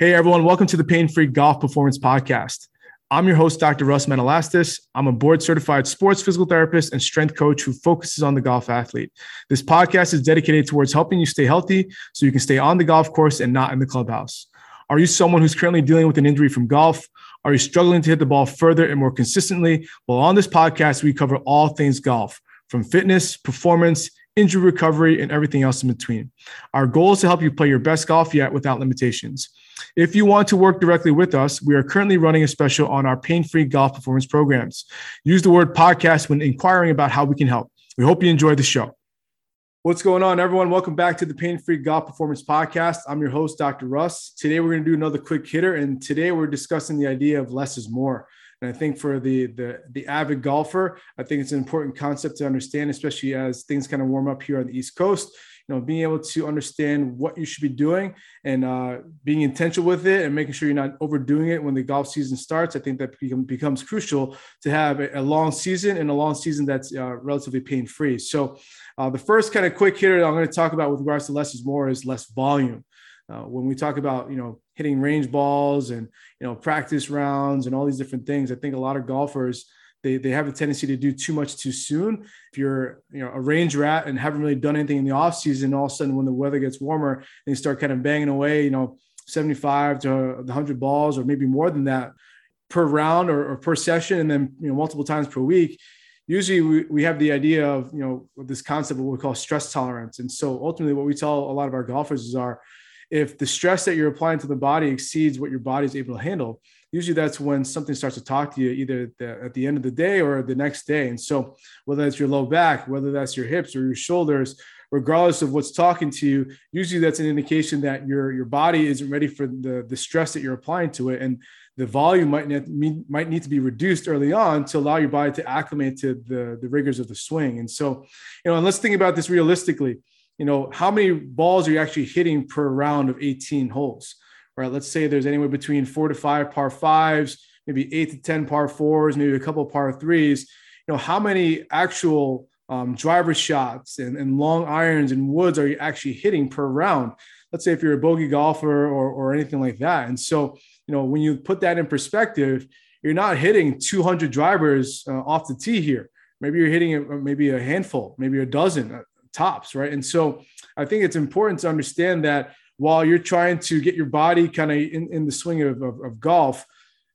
Hey, everyone. Welcome to the Pain Free Golf Performance Podcast. I'm your host, Dr. Russ Manalastas. I'm a board certified sports physical therapist and strength coach who focuses on the golf athlete. This podcast is dedicated towards helping you stay healthy so you can stay on the golf course and not in the clubhouse. Are you someone who's currently dealing with an injury from golf? Are you struggling to hit the ball further and more consistently? Well, on this podcast, we cover all things golf from fitness, performance, injury recovery, and everything else in between. Our goal is to help you play your best golf yet without limitations. If you want to work directly with us, we are currently running a special on our pain free golf performance programs. Use the word podcast when inquiring about how we can help. We hope you enjoy the show. What's going on, everyone? Welcome back to the Pain Free Golf Performance Podcast. I'm your host, Dr. Russ. Today, we're going to do another quick hitter, and today we're discussing the idea of less is more. And I think for the the the avid golfer, I think it's an important concept to understand, especially as things kind of warm up here on the East Coast you know, being able to understand what you should be doing and uh, being intentional with it and making sure you're not overdoing it when the golf season starts. I think that become, becomes crucial to have a, long season and a long season that's uh, relatively pain free. So, uh, the first kind of quick hitter that I'm going to talk about with regards to less is more is less volume. Uh, when we talk about you know hitting range balls and you know practice rounds and all these different things, I think a lot of golfers they, they have a tendency to do too much too soon. If you're you know a range rat and haven't really done anything in the off season, all of a sudden when the weather gets warmer you start kind of banging away, you know, 75 to 100 balls or maybe more than that per round or, or per session, and then you know multiple times per week. Usually we, we have the idea of you know this concept of what we call stress tolerance, and so ultimately what we tell a lot of our golfers is our if the stress that you're applying to the body exceeds what your body is able to handle, usually that's when something starts to talk to you either the, at the end of the day or the next day. And so, whether that's your low back, whether that's your hips or your shoulders, regardless of what's talking to you, usually that's an indication that your your body isn't ready for the the stress that you're applying to it, and the volume might need, might need to be reduced early on to allow your body to acclimate to the the rigors of the swing. And so, you know, and let's think about this realistically. You know, how many balls are you actually hitting per round of 18 holes? right? Let's say there's anywhere between four to five par fives, maybe eight to 10 par fours, maybe a couple par threes. You know, how many actual um, driver shots and, and long irons and woods are you actually hitting per round? Let's say if you're a bogey golfer or, or anything like that. And so, you know, when you put that in perspective, you're not hitting 200 drivers uh, off the tee here. Maybe you're hitting a, maybe a handful, maybe a dozen uh, tops, right? And so I think it's important to understand that while you're trying to get your body kind of in, in the swing of, of, of golf,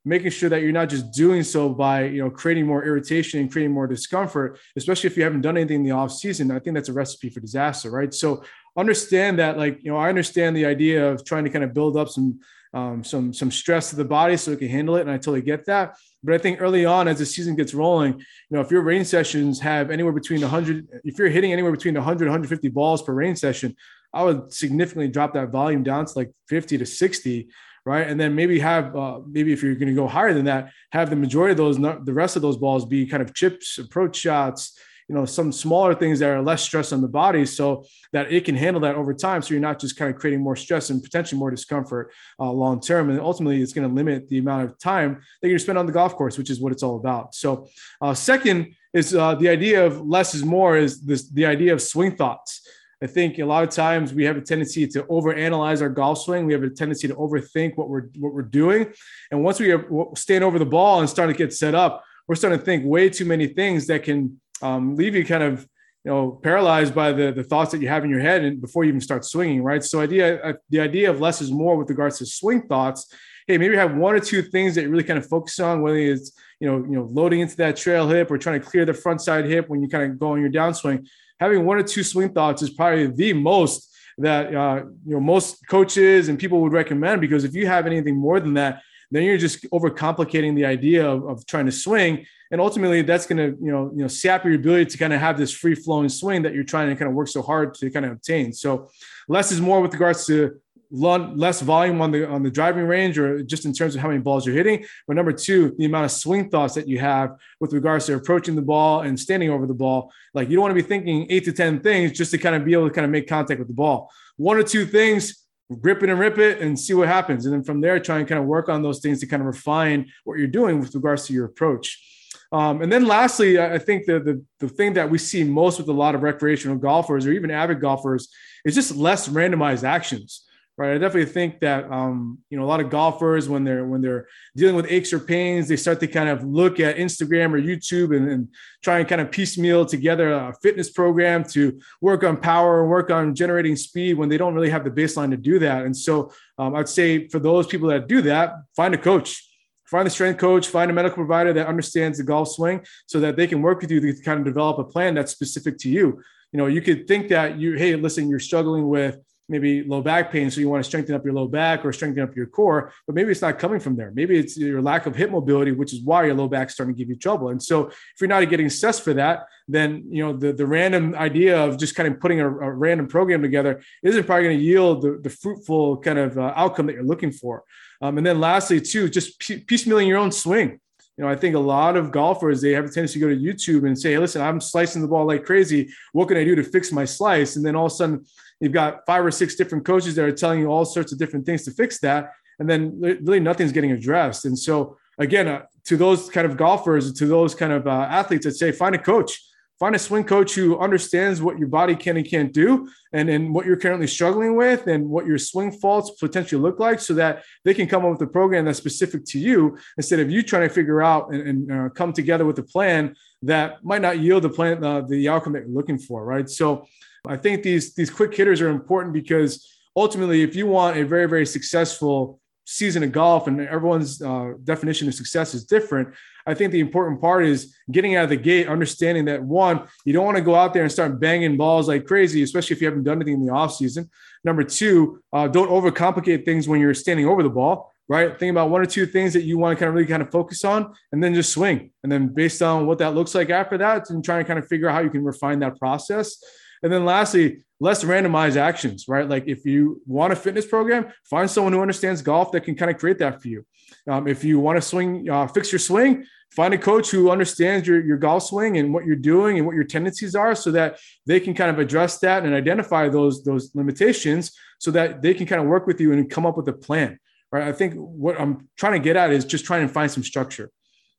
making sure that you're not just doing so by you know creating more irritation and creating more discomfort especially if you haven't done anything in the off season i think that's a recipe for disaster right so understand that like you know i understand the idea of trying to kind of build up some um, some some stress to the body so it can handle it and i totally get that but i think early on as the season gets rolling you know if your range sessions have anywhere between 100 if you're hitting anywhere between 100 150 balls per range session I would significantly drop that volume down to like 50 to 60, right? And then maybe have uh, maybe if you're going to go higher than that, have the majority of those, the rest of those balls be kind of chips, approach shots, you know, some smaller things that are less stress on the body, so that it can handle that over time. So you're not just kind of creating more stress and potentially more discomfort uh, long term, and ultimately it's going to limit the amount of time that you spend on the golf course, which is what it's all about. So, uh, second is uh, the idea of less is more is this the idea of swing thoughts. I think a lot of times we have a tendency to overanalyze our golf swing. We have a tendency to overthink what we're what we're doing, and once we stand over the ball and start to get set up, we're starting to think way too many things that can um, leave you kind of you know paralyzed by the the thoughts that you have in your head and before you even start swinging. Right. So idea uh, the idea of less is more with regards to swing thoughts. Hey, maybe have one or two things that you really kind of focus on, whether it's you know you know loading into that trail hip or trying to clear the front side hip when you kind of go on your downswing having one or two swing thoughts is probably the most that uh, you know most coaches and people would recommend because if you have anything more than that then you're just overcomplicating the idea of, of trying to swing. And ultimately that's going to you know you know sap your ability to kind of have this free flowing swing that you're trying to kind of work so hard to kind of obtain. So less is more with regards to less volume on the on the driving range or just in terms of how many balls you're hitting. But number two the amount of swing thoughts that you have with regards to approaching the ball and standing over the ball. Like you don't want to be thinking eight to ten things just to kind of be able to kind of make contact with the ball. One or two things grip it and rip it and see what happens. And then from there try and kind of work on those things to kind of refine what you're doing with regards to your approach. Um, and then lastly, I think the, the, the thing that we see most with a lot of recreational golfers or even avid golfers is just less randomized actions right? I definitely think that um, you know a lot of golfers when they're when they're dealing with aches or pains, they start to kind of look at Instagram or YouTube and, and try and kind of piecemeal together a fitness program to work on power and work on generating speed when they don't really have the baseline to do that. And so um, I'd say for those people that do that, find a coach. Find a strength coach, find a medical provider that understands the golf swing so that they can work with you to kind of develop a plan that's specific to you. You know, you could think that you, hey, listen, you're struggling with maybe low back pain. So you want to strengthen up your low back or strengthen up your core, but maybe it's not coming from there. Maybe it's your lack of hip mobility, which is why your low back's starting to give you trouble. And so if you're not getting assessed for that, then you know the, the random idea of just kind of putting a, a random program together isn't probably going to yield the, the fruitful kind of uh, outcome that you're looking for. Um, and then lastly, too, just piecemealing your own swing you know, I think a lot of golfers they have a tendency to go to YouTube and say, hey, "Listen, I'm slicing the ball like crazy. What can I do to fix my slice?" And then all of a sudden, You've got five or six different coaches that are telling you all sorts of different things to fix that. And then really nothing's getting addressed. And so, again, uh, to those kind of golfers, to those kind of uh, athletes, I'd say find a coach, find a swing coach who understands what your body can and can't do and, and what you're currently struggling with and what your swing faults potentially look like so that they can come up with a program that's specific to you instead of you trying to figure out and, and uh, come together with a plan that might not yield the plan, uh, the outcome that you're looking for. Right. So, I think these these quick hitters are important because ultimately, if you want a very very successful season of golf, and everyone's uh, definition of success is different, I think the important part is getting out of the gate, understanding that one, you don't want to go out there and start banging balls like crazy, especially if you haven't done anything in the off season. Number two, uh, don't overcomplicate things when you're standing over the ball right? Think about one or two things that you want to kind of really kind of focus on and then just swing. And then based on what that looks like after that, and trying to kind of figure out how you can refine that process. And then lastly, less randomized actions, right? Like if you want a fitness program, find someone who understands golf that can kind of create that for you. Um, if you want to swing, uh, fix your swing, find a coach who understands your, your golf swing and what you're doing and what your tendencies are so that they can kind of address that and identify those, those limitations so that they can kind of work with you and come up with a plan, right? I think what I'm trying to get at is just trying to find some structure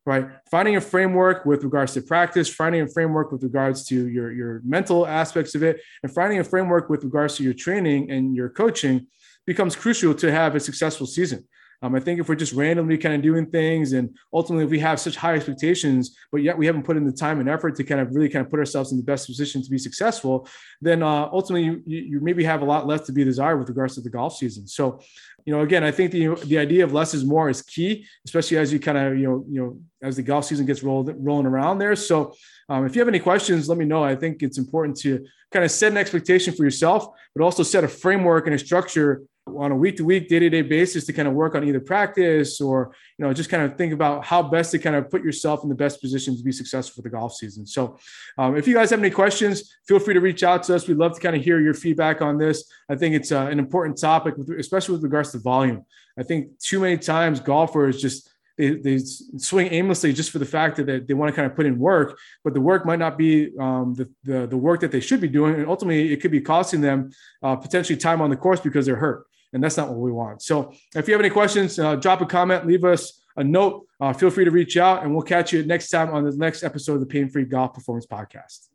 right? Finding a framework with regards to practice, finding a framework with regards to your, your mental aspects of it, and finding a framework with regards to your training and your coaching becomes crucial to have a successful season. Um, I think if we're just randomly kind of doing things and ultimately if we have such high expectations, but yet we haven't put in the time and effort to kind of really kind of put ourselves in the best position to be successful, then uh, ultimately you, you maybe have a lot less to be desired with regards to the golf season. So, you know, again, I think the the idea of less is more is key, especially as you kind of you know you know as the golf season gets rolled rolling around there. So, um, if you have any questions, let me know. I think it's important to kind of set an expectation for yourself, but also set a framework and a structure on a week to week, day to day basis to kind of work on either practice or, you know, just kind of think about how best to kind of put yourself in the best position to be successful for the golf season. So, um, if you guys have any questions, feel free to reach out to us. We'd love to kind of hear your feedback on this. I think it's uh, an important topic, especially with regards to volume. I think too many times golfers just, they, they swing aimlessly just for the fact that they, they want to kind of put in work, but the work might not be um, the, the, the work that they should be doing, and ultimately it could be costing them uh, potentially time on the course because they're hurt and that's not what we want. So if you have any questions, uh, drop a comment, leave us a note. Uh, feel free to reach out, and we'll catch you next time on the next episode of the Pain Free Golf Performance Podcast.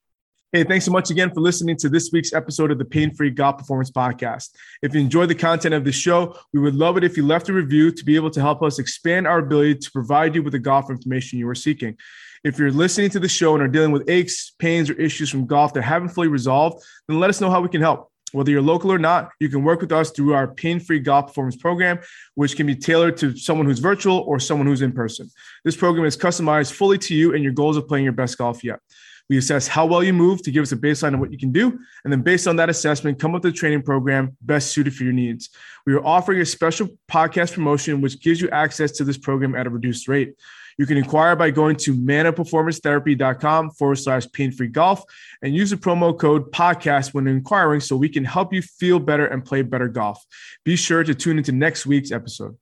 Hey, thanks so much again for listening to this week's episode of the Pain Free Golf Performance Podcast. If you enjoyed the content of the show, we would love it if you left a review to be able to help us expand our ability to provide you with the golf information you are seeking. If you're listening to the show and are dealing with aches, pains, or issues from golf that haven't fully resolved, then let us know how we can help. Whether you're local or not, you can work with us through our pain free golf performance program, which can be tailored to someone who's virtual or someone who's in person. This program is customized fully to you and your goals of playing your best golf yet. We assess how well you move to give us a baseline of what you can do. And then, based on that assessment, come up with a training program best suited for your needs. We are offering a special podcast promotion, which gives you access to this program at a reduced rate. You can inquire by going to manaperformancetherapy.com forward slash pain free golf and use the promo code podcast when inquiring so we can help you feel better and play better golf. Be sure to tune into next week's episode.